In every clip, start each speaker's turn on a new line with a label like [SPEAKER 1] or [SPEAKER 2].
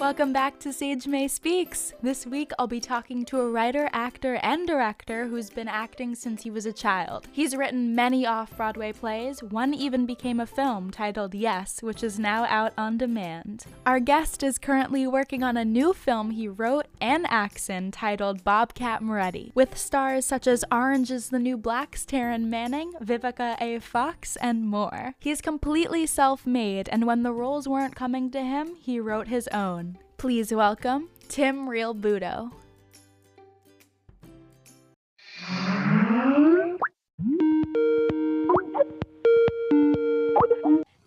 [SPEAKER 1] Welcome back to Sage May Speaks. This week I'll be talking to a writer, actor, and director who's been acting since he was a child. He's written many off Broadway plays, one even became a film titled Yes, which is now out on demand. Our guest is currently working on a new film he wrote and acts in titled Bobcat Moretti, with stars such as Orange is the New Black's Taryn Manning, Vivica A. Fox, and more. He's completely self made, and when the roles weren't coming to him, he wrote his own. Please welcome Tim Realbuto.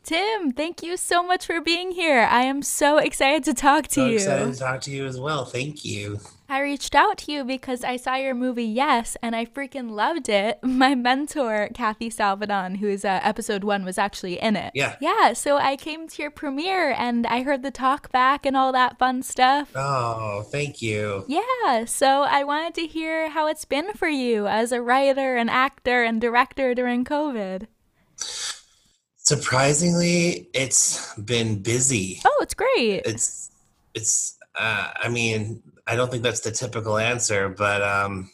[SPEAKER 1] Tim, thank you so much for being here. I am so excited to talk to
[SPEAKER 2] so
[SPEAKER 1] you.
[SPEAKER 2] excited to talk to you as well. Thank you.
[SPEAKER 1] I reached out to you because I saw your movie Yes, and I freaking loved it. My mentor, Kathy Salvadon, who's uh, episode one, was actually in it.
[SPEAKER 2] Yeah.
[SPEAKER 1] Yeah, so I came to your premiere and I heard the talk back and all that fun stuff.
[SPEAKER 2] Oh, thank you.
[SPEAKER 1] Yeah, so I wanted to hear how it's been for you as a writer and actor and director during COVID.
[SPEAKER 2] Surprisingly, it's been busy.
[SPEAKER 1] Oh, it's great.
[SPEAKER 2] It's it's uh, I mean, I don't think that's the typical answer, but um,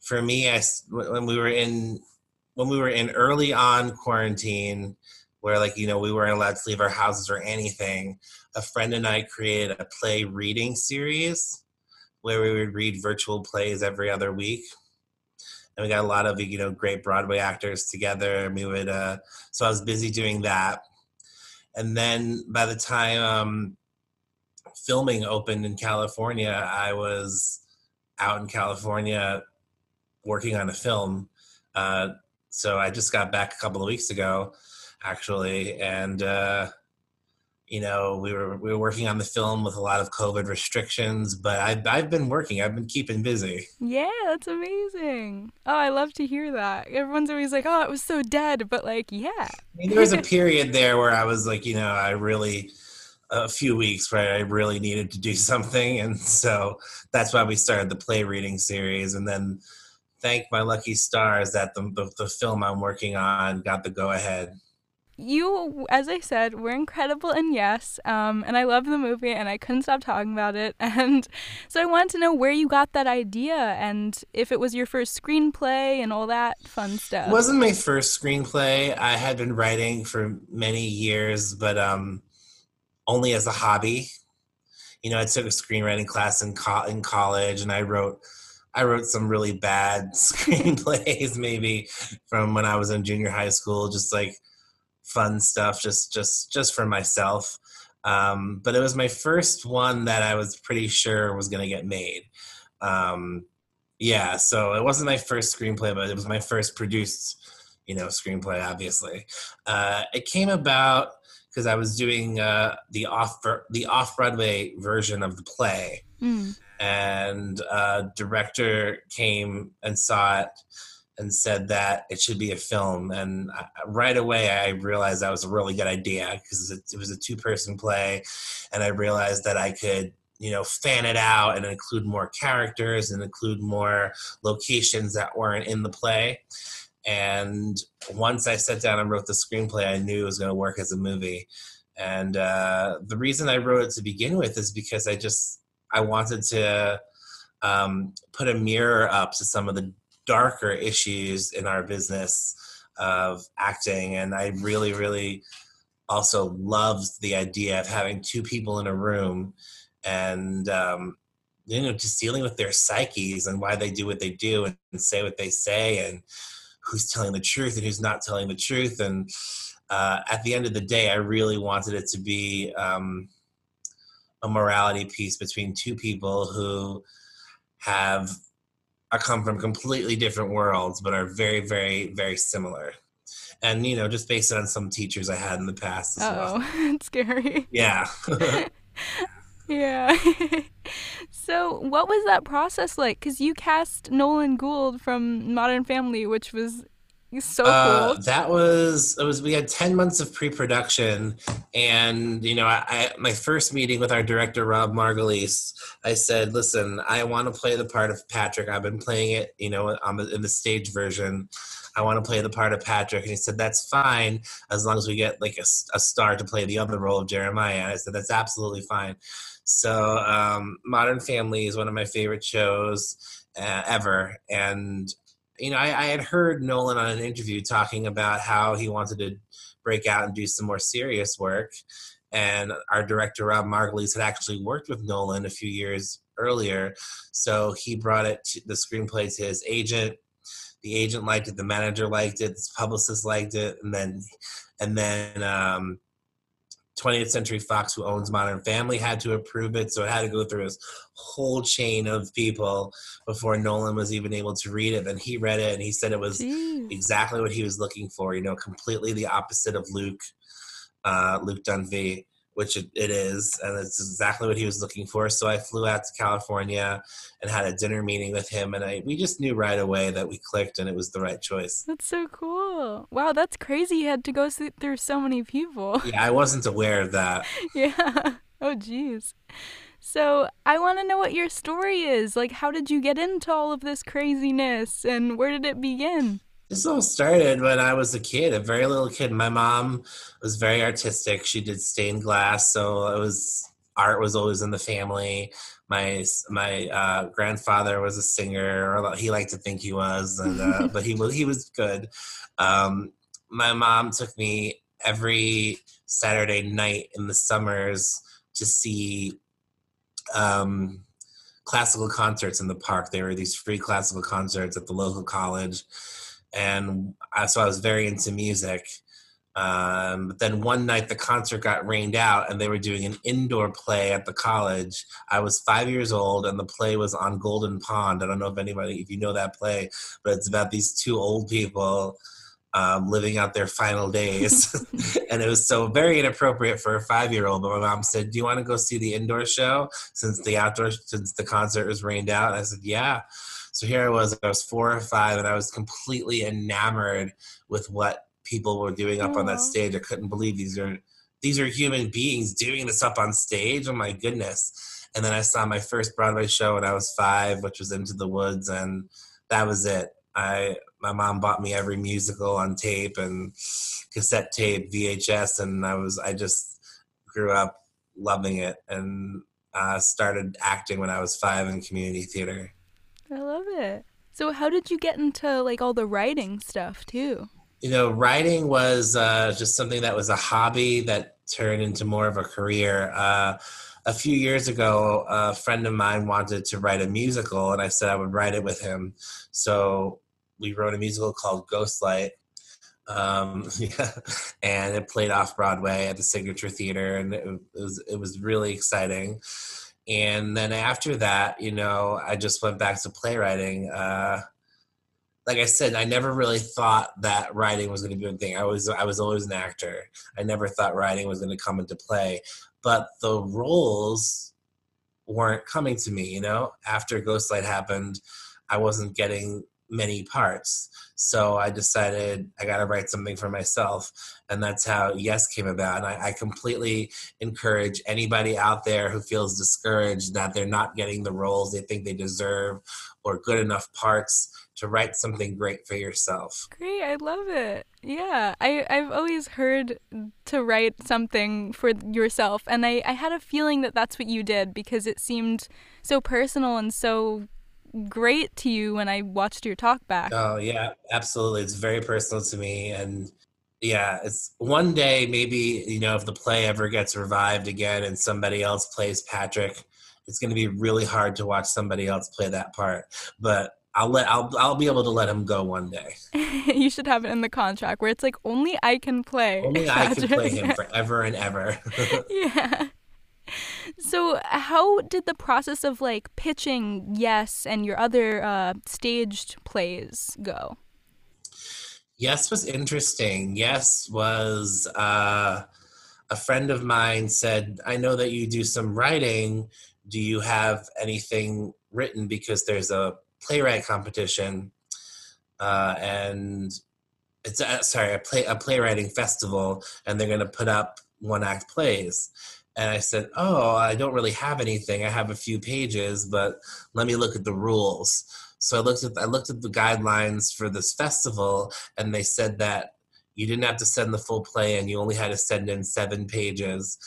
[SPEAKER 2] for me, I when we were in when we were in early on quarantine, where like you know we weren't allowed to leave our houses or anything, a friend and I created a play reading series where we would read virtual plays every other week. And we got a lot of you know great Broadway actors together, and we would. Uh, so I was busy doing that, and then by the time um, filming opened in California, I was out in California working on a film. Uh, so I just got back a couple of weeks ago, actually, and uh, you know we were we were working on the film with a lot of COVID restrictions, but I've I've been working. I've been keeping busy.
[SPEAKER 1] Yeah, that's amazing. Oh, I love to hear that. Everyone's always like, oh, it was so dead, but like, yeah.
[SPEAKER 2] I mean, there was a period there where I was like, you know, I really a few weeks where I really needed to do something, and so that's why we started the play reading series, and then thank my lucky stars that the the, the film I'm working on got the go ahead.
[SPEAKER 1] You, as I said, were incredible in Yes, um, and I love the movie, and I couldn't stop talking about it. And so I wanted to know where you got that idea, and if it was your first screenplay and all that fun stuff.
[SPEAKER 2] It wasn't my first screenplay. I had been writing for many years, but um, only as a hobby. You know, I took a screenwriting class in co- in college, and I wrote I wrote some really bad screenplays, maybe from when I was in junior high school, just like fun stuff, just just just for myself. Um, but it was my first one that I was pretty sure was going to get made. Um, yeah, so it wasn't my first screenplay, but it was my first produced, you know, screenplay. Obviously, uh, it came about because I was doing uh, the off the off Broadway version of the play,
[SPEAKER 1] Mm.
[SPEAKER 2] and uh, director came and saw it and said that it should be a film. And I, right away, I realized that was a really good idea because it, it was a two person play, and I realized that I could. You know, fan it out and include more characters and include more locations that weren't in the play. And once I sat down and wrote the screenplay, I knew it was going to work as a movie. And uh, the reason I wrote it to begin with is because I just I wanted to um, put a mirror up to some of the darker issues in our business of acting, and I really, really also loved the idea of having two people in a room and um, you know just dealing with their psyches and why they do what they do and, and say what they say and who's telling the truth and who's not telling the truth. And uh, at the end of the day i really wanted it to be um, a morality piece between two people who have are come from completely different worlds but are very very very similar. And you know just based on some teachers i had in the past as well.
[SPEAKER 1] Oh, it's scary.
[SPEAKER 2] yeah
[SPEAKER 1] Yeah. so, what was that process like? Because you cast Nolan Gould from Modern Family, which was so
[SPEAKER 2] Uh,
[SPEAKER 1] cool.
[SPEAKER 2] that was it was we had 10 months of pre-production and you know I, I my first meeting with our director rob margulies i said listen i want to play the part of patrick i've been playing it you know on the, in the stage version I want to play the part of Patrick. And he said, That's fine as long as we get like a, a star to play the other role of Jeremiah. And I said, That's absolutely fine. So, um, Modern Family is one of my favorite shows uh, ever. And, you know, I, I had heard Nolan on an interview talking about how he wanted to break out and do some more serious work. And our director, Rob Margulies, had actually worked with Nolan a few years earlier. So he brought it to the screenplay to his agent. The agent liked it, the manager liked it, the publicist liked it, and then and then um, 20th Century Fox, who owns Modern Family, had to approve it. So it had to go through this whole chain of people before Nolan was even able to read it. Then he read it and he said it was Jeez. exactly what he was looking for. You know, completely the opposite of Luke, uh, Luke Dunphy which it, is, and it's exactly what he was looking for. So I flew out to California and had a dinner meeting with him, and I we just knew right away that we clicked and it was the right choice.
[SPEAKER 1] That's so cool! Wow, that's crazy. You had to go through so many people.
[SPEAKER 2] Yeah, I wasn't aware of that.
[SPEAKER 1] yeah. Oh, geez. So I want to know what your story is. Like, how did you get into all of this craziness, and where did it begin?
[SPEAKER 2] This all started when I was a kid, a very little kid. My mom was very artistic. She did stained glass, so it was art was always in the family. My my uh, grandfather was a singer, or he liked to think he was, and uh, but he was he was good. Um, my mom took me every Saturday night in the summers to see um, classical concerts in the park. There were these free classical concerts at the local college and I, so I was very into music. Um, but then one night the concert got rained out and they were doing an indoor play at the college. I was five years old and the play was on Golden Pond. I don't know if anybody, if you know that play, but it's about these two old people um, living out their final days. and it was so very inappropriate for a five year old. But my mom said, Do you want to go see the indoor show since the outdoor, since the concert was rained out? And I said, Yeah. So here I was, I was four or five, and I was completely enamored with what people were doing up Aww. on that stage. I couldn't believe these are these are human beings doing this up on stage. Oh my goodness! And then I saw my first Broadway show when I was five, which was Into the Woods, and that was it. I my mom bought me every musical on tape and cassette tape, VHS, and I was I just grew up loving it and uh, started acting when I was five in community theater.
[SPEAKER 1] I love it. So how did you get into like all the writing stuff too?
[SPEAKER 2] You know, writing was uh, just something that was a hobby that turned into more of a career. Uh, a few years ago, a friend of mine wanted to write a musical, and I said I would write it with him. So we wrote a musical called Ghostlight. Um, yeah, and it played off Broadway at the Signature Theater, and it was it was really exciting. And then after that you know i just went back to playwriting uh, like i said i never really thought that writing was going to be a thing. I was i was always an actor. I never thought writing was going to come into play. But the roles weren't coming to me you know? After ghostlight happened i wasn't getting many parts so I decided I got to write something for myself. And that's how Yes came about. And I, I, completely encourage anybody out there who feels discouraged that they're not getting the roles they think they deserve or good enough parts to write something great for yourself.
[SPEAKER 1] Great. I love it. Yeah. I, I've always heard to write something for yourself. And I, I had a feeling that that's what you did because it seemed so personal and so great to you when I watched your talk back.
[SPEAKER 2] Oh yeah, absolutely. It's very personal to me, and yeah, it's one day maybe you know if the play ever gets revived again and somebody else plays Patrick, it's going to be really hard to watch somebody else play that part, but. I'll let I'll I'll be able to let him go one day.
[SPEAKER 1] you should have it in the contract where it's like only I can play.
[SPEAKER 2] Only Patrick. I can play him forever and ever.
[SPEAKER 1] yeah. So, how did the process of like pitching Yes and your other uh, staged plays go?
[SPEAKER 2] Yes was interesting. Yes was uh, a friend of mine said, I know that you do some writing. Do you have anything written? Because there's a playwright competition. Uh, and it's a, sorry, a play a playwriting festival, and they're going to put up one act plays. And I said, Oh, I don't really have anything. I have a few pages, but let me look at the rules. so I looked at I looked at the guidelines for this festival, and they said that you didn't have to send the full play, and you only had to send in seven pages,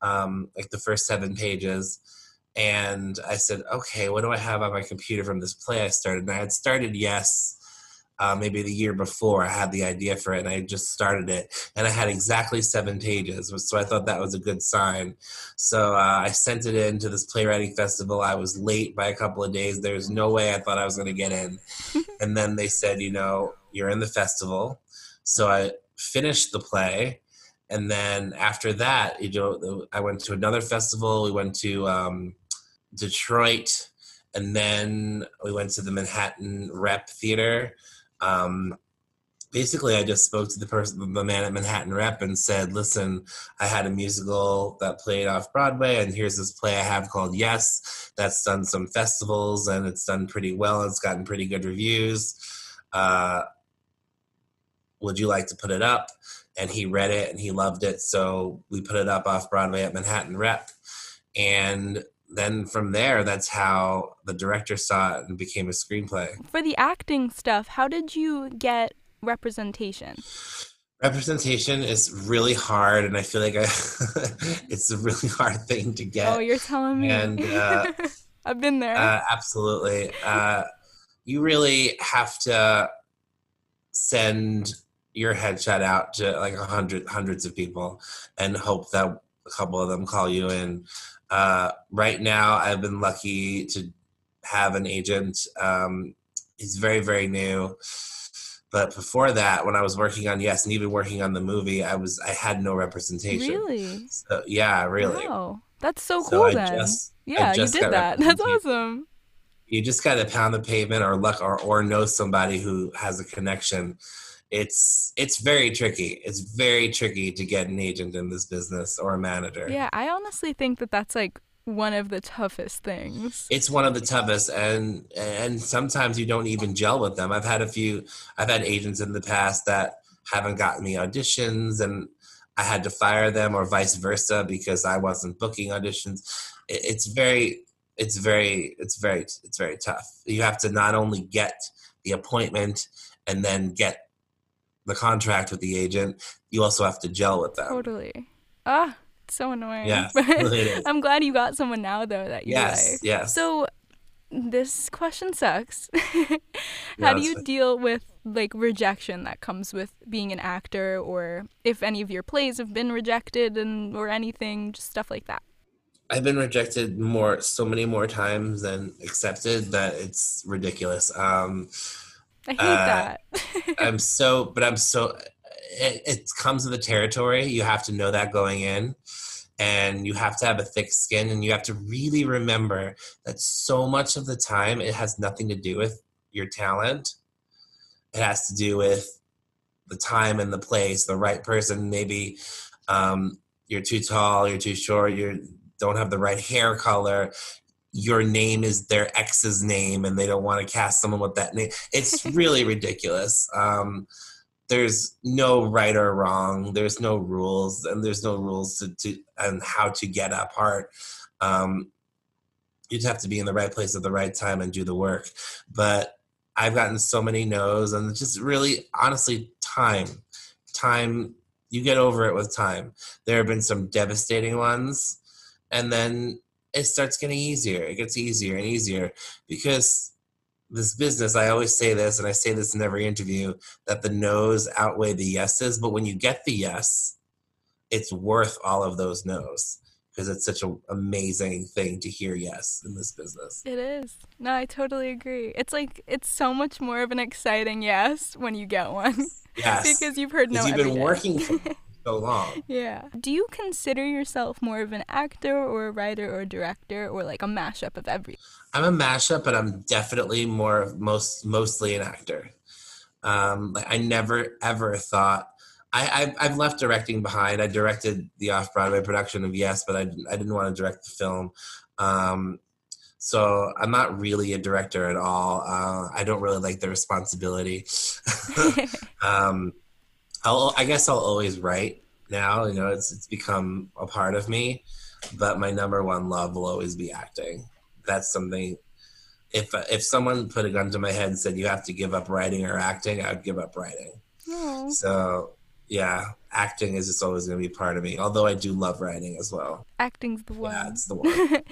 [SPEAKER 2] um, like the first seven pages. And I said, okay, what do I have on my computer from this play I started? And I had started Yes uh, maybe the year before I had the idea for it and I just started it and I had exactly seven pages so I thought that was a good sign. So uh, I sent it in to this playwriting festival. I was late by a couple of days. There was no way I thought I was going to get in. And then they said you know you're in the festival. So I finished the play and then after that you know I went to another festival. We went to um, Detroit and then we went to the Manhattan Rep Theater um, basically I just spoke to the person, the man at Manhattan Rep, and said, "Listen, I had a musical that played off Broadway, and here's this play I have called Yes, that's done some festivals, and it's done pretty well. It's gotten pretty good reviews. Uh, would you like to put it up?" And he read it and he loved it, so we put it up off Broadway at Manhattan Rep, and then from there, that's how the director saw it and became a screenplay.
[SPEAKER 1] For the acting stuff, how did you get representation?
[SPEAKER 2] Representation is really hard, and I feel like I, it's a really hard thing to get.
[SPEAKER 1] Oh, you're telling me.
[SPEAKER 2] And uh,
[SPEAKER 1] I've been there.
[SPEAKER 2] Uh, absolutely. Uh, you really have to send your headshot out to like a hundred hundreds of people and hope that a couple of them call you in uh, right now, I've been lucky to have an agent. Um, he's very, very new. But before that, when I was working on Yes, and even working on the movie, I was I had no representation.
[SPEAKER 1] Really?
[SPEAKER 2] So, yeah, really.
[SPEAKER 1] Wow, that's so cool. So then, just, yeah, you did that. That's awesome.
[SPEAKER 2] You just got to pound the pavement, or luck, or or know somebody who has a connection it's it's very tricky. It's very tricky to get an agent in this business or a manager.
[SPEAKER 1] Yeah, I honestly think that that's like one of the toughest things.
[SPEAKER 2] It's one of the toughest and and sometimes you don't even gel with them. I've had a few I've had agents in the past that haven't gotten me auditions and I had to fire them or vice versa because I wasn't booking auditions. It's very it's very it's very it's very tough. You have to not only get the appointment and then get the contract with the agent, you also have to gel with them.
[SPEAKER 1] Totally. Ah, it's so annoying.
[SPEAKER 2] Yeah,
[SPEAKER 1] I'm glad you got someone now though that you
[SPEAKER 2] yes,
[SPEAKER 1] like.
[SPEAKER 2] Yes.
[SPEAKER 1] So this question sucks. How do you deal with like rejection that comes with being an actor or if any of your plays have been rejected and or anything, just stuff like that?
[SPEAKER 2] I've been rejected more so many more times than accepted that it's ridiculous. Um
[SPEAKER 1] I hate uh, that.
[SPEAKER 2] I'm so, but I'm so. It, it comes with the territory. You have to know that going in, and you have to have a thick skin, and you have to really remember that so much of the time it has nothing to do with your talent. It has to do with the time and the place, the right person. Maybe um, you're too tall, you're too short, you don't have the right hair color your name is their ex's name and they don't want to cast someone with that name. It's really ridiculous. Um, there's no right or wrong. There's no rules, and there's no rules to, to and how to get a part. Um, you'd have to be in the right place at the right time and do the work. But I've gotten so many no's, and just really, honestly, time, time. You get over it with time. There have been some devastating ones, and then it starts getting easier. It gets easier and easier because this business, I always say this, and I say this in every interview, that the no's outweigh the yeses. But when you get the yes, it's worth all of those no's because it's such an amazing thing to hear yes in this business.
[SPEAKER 1] It is. No, I totally agree. It's like it's so much more of an exciting yes when you get one.
[SPEAKER 2] Yes.
[SPEAKER 1] because you've heard no.
[SPEAKER 2] You've been working for so long.
[SPEAKER 1] Yeah. Do you consider yourself more of an actor or a writer or a director or like a mashup of everything?
[SPEAKER 2] I'm a mashup, but I'm definitely more most mostly an actor. Um, like I never ever thought I, I have left directing behind. I directed the off Broadway production of Yes, but I I didn't want to direct the film. Um, so I'm not really a director at all. Uh, I don't really like the responsibility. um, I'll, I guess I'll always write now. You know, it's it's become a part of me. But my number one love will always be acting. That's something. if if someone put a gun to my head and said you have to give up writing or acting, I'd give up writing.
[SPEAKER 1] Oh.
[SPEAKER 2] So yeah, acting is just always going to be part of me. Although I do love writing as well.
[SPEAKER 1] Acting's the one.
[SPEAKER 2] Yeah, it's the one.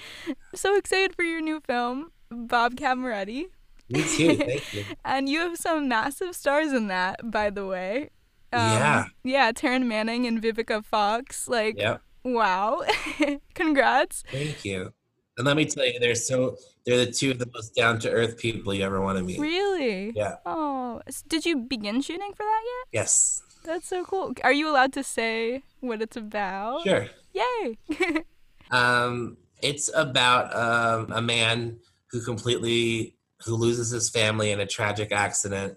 [SPEAKER 1] so excited for your new film, Bobcat Moretti.
[SPEAKER 2] Me too. Thank you.
[SPEAKER 1] And you have some massive stars in that, by the way. Um,
[SPEAKER 2] Yeah.
[SPEAKER 1] Yeah, Taryn Manning and Vivica Fox. Like,
[SPEAKER 2] Yep.
[SPEAKER 1] wow. Congrats.
[SPEAKER 2] Thank you. And let me tell you, they're so they're the two of the most down to earth people you ever want to meet.
[SPEAKER 1] Really?
[SPEAKER 2] Yeah.
[SPEAKER 1] Oh, did you begin shooting for that yet?
[SPEAKER 2] Yes.
[SPEAKER 1] That's so cool. Are you allowed to say what it's about?
[SPEAKER 2] Sure.
[SPEAKER 1] Yay.
[SPEAKER 2] Um, it's about um, a man who completely who loses his family in a tragic accident,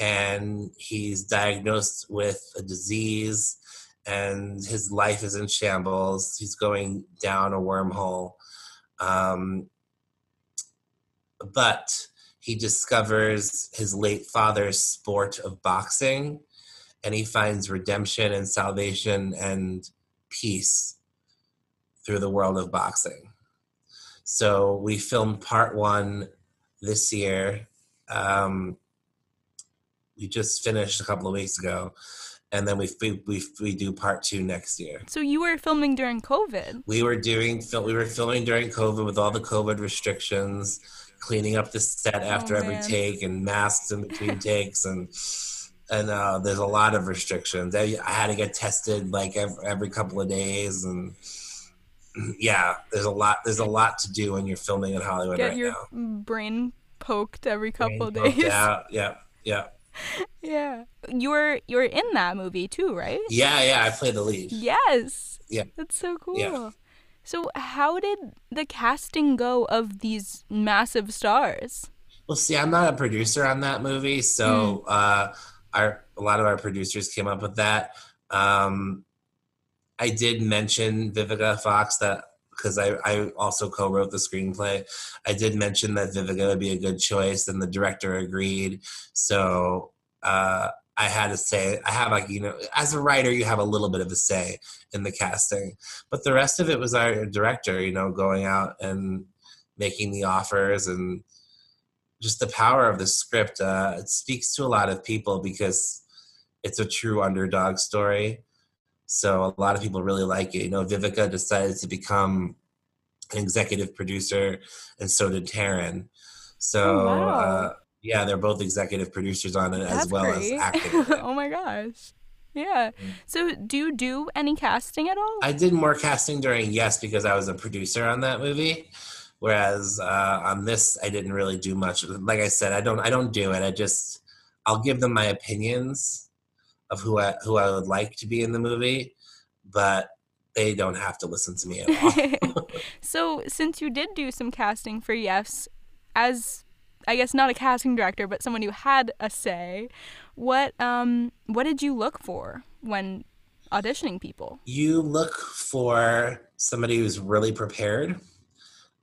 [SPEAKER 2] and he's diagnosed with a disease, and his life is in shambles. He's going down a wormhole, um, but he discovers his late father's sport of boxing, and he finds redemption and salvation and peace through the world of boxing. So we filmed part one this year. Um, we just finished a couple of weeks ago, and then we we we, we do part two next year.
[SPEAKER 1] so you were filming during COVID.
[SPEAKER 2] We were doing we were filming during COVID with all the COVID restrictions, cleaning up the set after every take, and masks in between takes, and and uh, there's a lot of restrictions. I, I had to get tested like every, every couple of days, and yeah, there's a lot. There's a lot to do when you're filming in Hollywood
[SPEAKER 1] Get
[SPEAKER 2] right
[SPEAKER 1] your
[SPEAKER 2] now.
[SPEAKER 1] brain poked every couple
[SPEAKER 2] Brain
[SPEAKER 1] of days.
[SPEAKER 2] Yeah, Yeah, yeah,
[SPEAKER 1] Yeah. You were you were in that movie too, right?
[SPEAKER 2] yeah, yeah. I played the lead.
[SPEAKER 1] Yes.
[SPEAKER 2] Yeah.
[SPEAKER 1] That's so cool.
[SPEAKER 2] Yeah.
[SPEAKER 1] So how did the casting go of these massive stars?
[SPEAKER 2] Well, see, I'm not a producer on that movie, so uh, our a lot of our producers came up with that. Um, I did mention Vivica Fox that because I, I also co-wrote the screenplay. I did mention that Vivica would be a good choice, and the director agreed. So uh, I had to say, I have like you know, as a writer, you have a little bit of a say in the casting, but the rest of it was our director, you know, going out and making the offers and just the power of the script. Uh, it speaks to a lot of people because it's a true underdog story. So a lot of people really like it. You know, Vivica decided to become an executive producer, and so did Taryn. So
[SPEAKER 1] Oh, wow.
[SPEAKER 2] uh, yeah, they're both executive producers on it
[SPEAKER 1] That's
[SPEAKER 2] as well
[SPEAKER 1] great.
[SPEAKER 2] as acting.
[SPEAKER 1] oh my gosh. Yeah. So do you do any casting at all?
[SPEAKER 2] I did more casting during Yes because I was a producer on that movie. Whereas uh, on this, I didn't really do much. Like I said, I don't. I don't do it. I just I'll give them my opinions of who I who I would like to be in the movie, but they don't have to listen to me at all.
[SPEAKER 1] so since you did do some casting for Yes, as I guess not a casting director, but someone who had a say, what um what did you look for when auditioning people?
[SPEAKER 2] you look for somebody who's really prepared.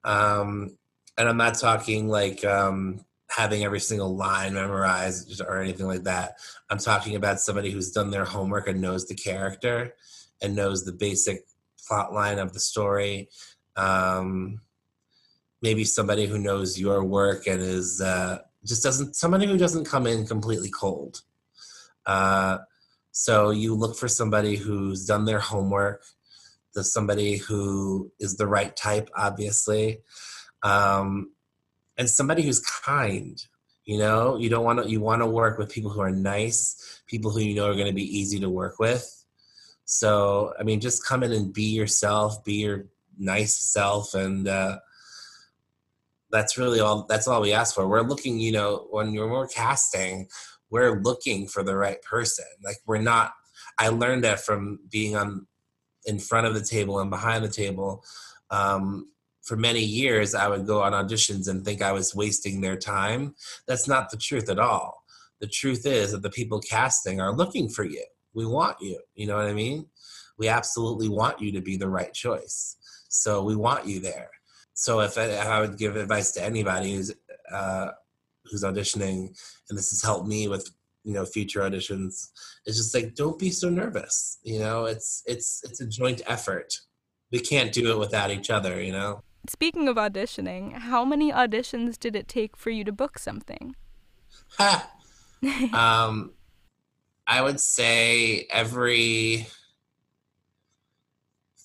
[SPEAKER 2] Um, and I'm not talking like um, having every single line memorized or anything like that. I'm talking about somebody who's done their homework and knows the character and knows the basic plot line of the story. Um, maybe somebody who knows your work and is uh, just doesn't somebody who doesn't come in completely cold. Uh, so you look for somebody who's done their homework, the somebody who is the right type, obviously, um, and somebody who's kind. You know, you don't want to. You want to work with people who are nice, people who you know are going to be easy to work with. So, I mean, just come in and be yourself, be your nice self, and uh, that's really all. That's all we ask for. We're looking, you know, when you're we're casting, we're looking for the right person. Like we're not. I learned that from being on in front of the table and behind the table. Um, for many years, I would go on auditions and think I was wasting their time. That's not the truth at all. The truth is that the people casting are looking for you. We want you. You know what I mean? We absolutely want you to be the right choice. So we want you there. So if I, if I would give advice to anybody who's uh, who's auditioning, and this has helped me with you know future auditions, it's just like don't be so nervous. You know, it's it's it's a joint effort. We can't do it without each other. You know.
[SPEAKER 1] Speaking of auditioning, how many auditions did it take for you to book something?
[SPEAKER 2] um, I would say every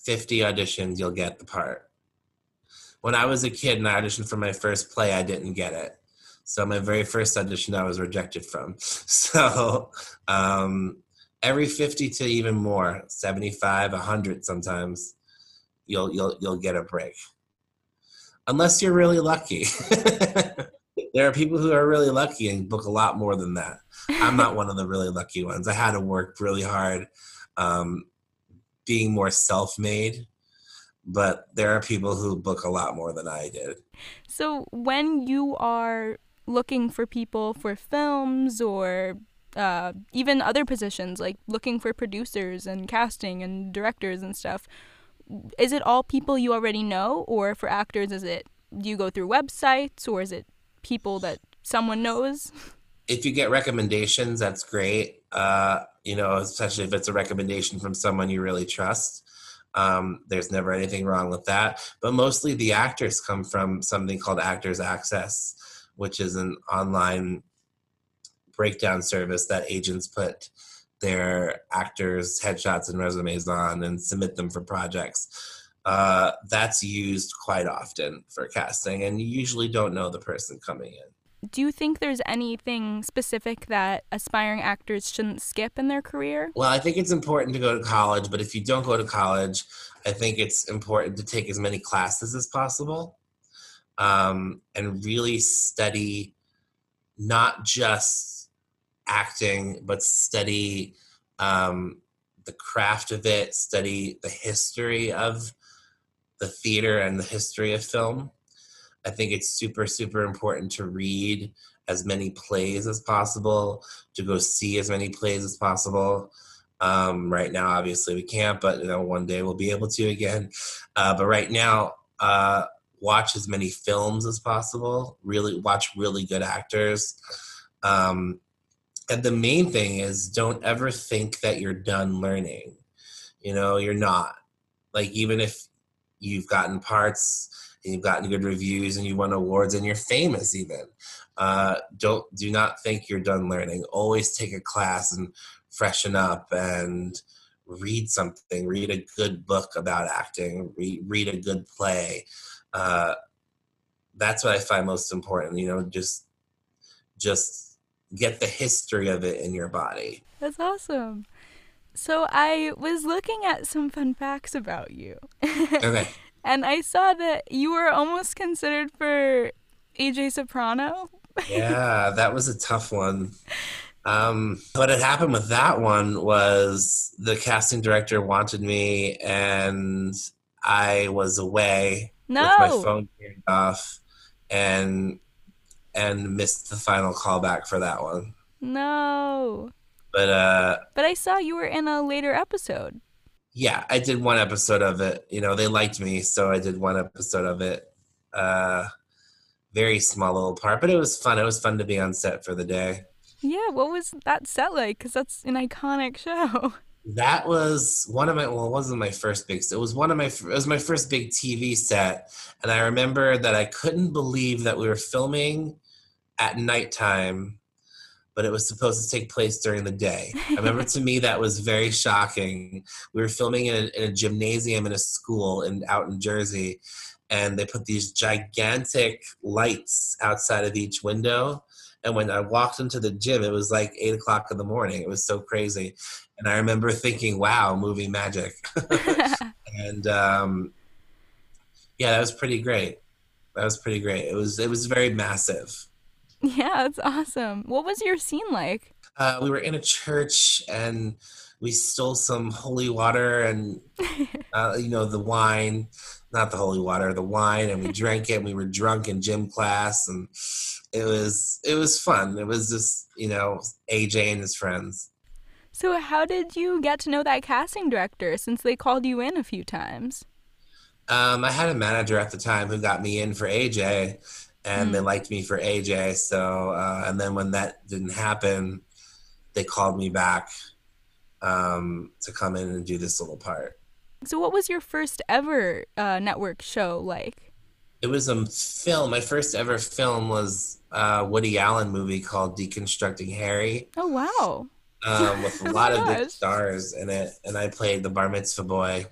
[SPEAKER 2] 50 auditions, you'll get the part. When I was a kid and I auditioned for my first play, I didn't get it. So my very first audition, I was rejected from. So um, every 50 to even more, 75, 100 sometimes, you'll you'll you'll get a break. Unless you're really lucky. there are people who are really lucky and book a lot more than that. I'm not one of the really lucky ones. I had to work really hard, um, being more self-made. But there are people who book a lot more than I did.
[SPEAKER 1] So when you are looking for people for films or uh, even other positions like looking for producers and casting and directors and stuff is it all people you already know or for actors is it do you go through websites or is it people that someone knows?
[SPEAKER 2] If you get recommendations that's great. Uh, you know especially if it's a recommendation from someone you really trust um, there's never anything wrong with that. But mostly the actors come from something called actors access which is an online breakdown service that agents put their actors' headshots and resumes on and submit them for projects. Uh, that's used quite often for casting, and you usually don't know the person coming in.
[SPEAKER 1] Do you think there's anything specific that aspiring actors shouldn't skip in their career?
[SPEAKER 2] Well, I think it's important to go to college, but if you don't go to college, I think it's important to take as many classes as possible um, and really study not just acting, but study um, the craft of it, study the history of the theater and the history of film. I think it's super, super important to read as many plays as possible, to go see as many plays as possible. Um, right now, obviously, we can't, but you know, one day we'll be able to again. Uh, but right now, uh, watch as many films as possible. Really watch really good actors. Um, and the main thing is don't ever think that you're done learning. You know, you're not. Like even if you've gotten parts and you've gotten good reviews and you won awards and you're famous even uh, don't do not think you're done learning always take a class and freshen up and read something read a good book about acting read, read a good play uh, that's what I find most important. You know, just just get the history of it in your body.
[SPEAKER 1] That's awesome. So I was looking at some fun facts about you.
[SPEAKER 2] okay.
[SPEAKER 1] and I saw that you were almost considered for AJ Soprano.
[SPEAKER 2] yeah, that was a tough one. Um, what had happened with that one was the casting director wanted me, and I was away
[SPEAKER 1] no.
[SPEAKER 2] with my phone turned off and and missed the final callback for that one.
[SPEAKER 1] No.
[SPEAKER 2] But uh
[SPEAKER 1] But I saw you were in a later episode.
[SPEAKER 2] Yeah, I did one episode of it. You know, they liked me, so I did one episode of it. Uh very small little part, but it was fun. It was fun to be on set for the day.
[SPEAKER 1] Yeah, what was that set like? Cuz that's an iconic show.
[SPEAKER 2] that was one of my well it wasn't my first big it was one of my it was my first big tv set and i remember that i couldn't believe that we were filming at nighttime but it was supposed to take place during the day i remember to me that was very shocking we were filming in a, in a gymnasium in a school in out in jersey and they put these gigantic lights outside of each window and when I walked into the gym, it was like eight o'clock in the morning. It was so crazy. And I remember thinking, wow, movie magic. and um, yeah, that was pretty great. That was pretty great. It was it was very massive.
[SPEAKER 1] Yeah, it's awesome. What was your scene like?
[SPEAKER 2] Uh, we were in a church and we stole some holy water and uh, you know the wine, not the holy water, the wine, and we drank it. and We were drunk in gym class, and it was it was fun. It was just you know AJ and his friends.
[SPEAKER 1] So, how did you get to know that casting director since they called you in a few times?
[SPEAKER 2] Um, I had a manager at the time who got me in for AJ, and mm. they hmm. liked me for AJ. So, uh, and then when that didn't happen, they called me back um, to come in and do this little part.
[SPEAKER 1] So, what was your first ever uh, network show like?
[SPEAKER 2] It was a film. My first ever film was a Woody Allen movie called Deconstructing Harry.
[SPEAKER 1] Oh wow!
[SPEAKER 2] Um, with a lot of big stars in it, and I played the bar mitzvah boy.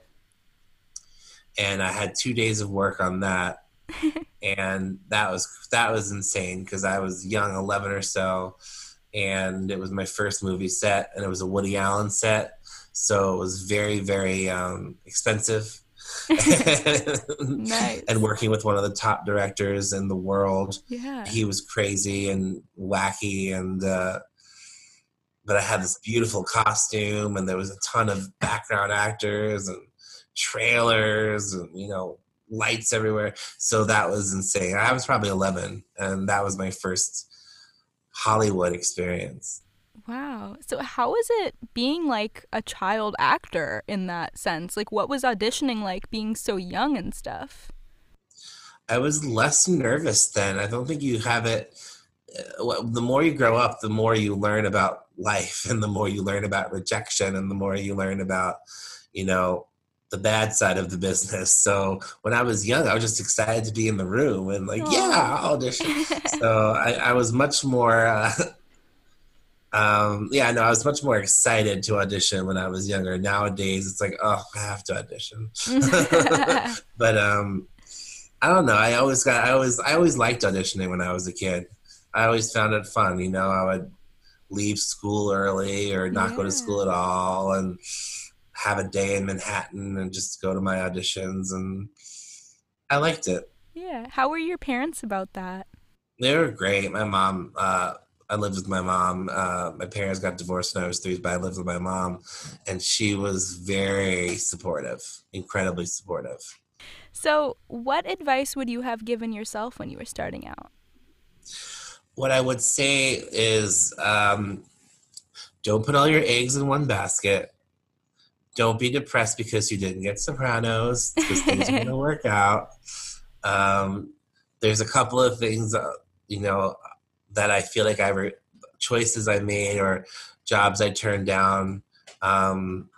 [SPEAKER 2] And I had two days of work on that, and that was that was insane because I was young, eleven or so, and it was my first movie set, and it was a Woody Allen set, so it was very very um, expensive.
[SPEAKER 1] nice.
[SPEAKER 2] and working with one of the top directors in the world.
[SPEAKER 1] Yeah.
[SPEAKER 2] He was crazy and wacky and uh, but I had this beautiful costume and there was a ton of background actors and trailers and you know lights everywhere. So that was insane. I was probably 11 and that was my first Hollywood experience.
[SPEAKER 1] Wow. So how was it being like a child actor in that sense? Like what was auditioning like being so young and stuff?
[SPEAKER 2] I was less nervous then. I don't think you have it uh, the more you grow up, the more you learn about life and the more you learn about rejection and the more you learn about, you know, the bad side of the business. So when I was young, I was just excited to be in the room and like, Aww. yeah, I'll audition. so I, I, was much more, uh, um, yeah, no, I was much more excited to audition when I was younger. Nowadays, it's like, oh, I have to audition. but um, I don't know. I always got, I always, I always liked auditioning when I was a kid. I always found it fun. You know, I would leave school early or not yeah. go to school at all and have a day in Manhattan and just go to my auditions and I liked it.
[SPEAKER 1] Yeah. How were your parents about that?
[SPEAKER 2] They were great. My mom, uh, I lived with my mom. Uh, my parents got divorced when I was three, but I lived with my mom, and she was very supportive, incredibly supportive.
[SPEAKER 1] So, what advice would you have given yourself when you were starting out?
[SPEAKER 2] what I would say is um, don't put all your eggs in one basket. Don't be depressed because you didn't get Sopranos, because things are going to work out. Um, there's a couple of things, uh, you know, that I feel like I re- choices I made or jobs I turned down. Um,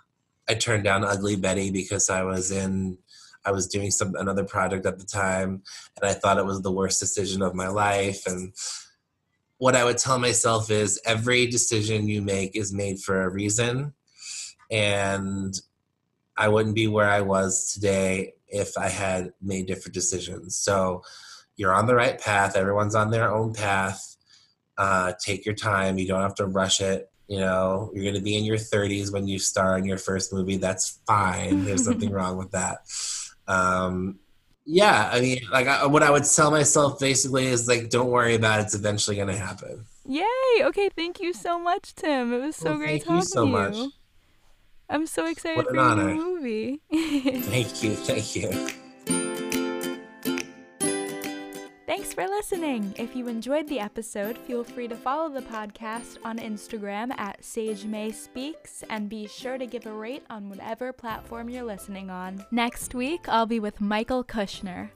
[SPEAKER 2] I turned down Ugly Betty because I was in I was doing some another project at the time, and I thought it was the worst decision of my life. And what I would tell myself is every decision you make is made for a reason. And I wouldn't be where I was today if I had made different decisions. So you're on the right path. Everyone's on their own path. Uh, take your time. You don't have to rush it. You know, you're going to be in your 30s when you star in your first movie. That's fine. There's nothing wrong with that. Um, yeah, I mean, like I, what I would tell myself basically is like, don't worry about it. It's eventually going to happen.
[SPEAKER 1] Yay! Okay, thank you so much, Tim. It was so well, great talking you so to you. Much. I'm so excited for honor. your movie.
[SPEAKER 2] thank you, thank you.
[SPEAKER 1] Thanks for listening. If you enjoyed the episode, feel free to follow the podcast on Instagram at Sage May Speaks and be sure to give a rate on whatever platform you're listening on. Next week, I'll be with Michael Kushner.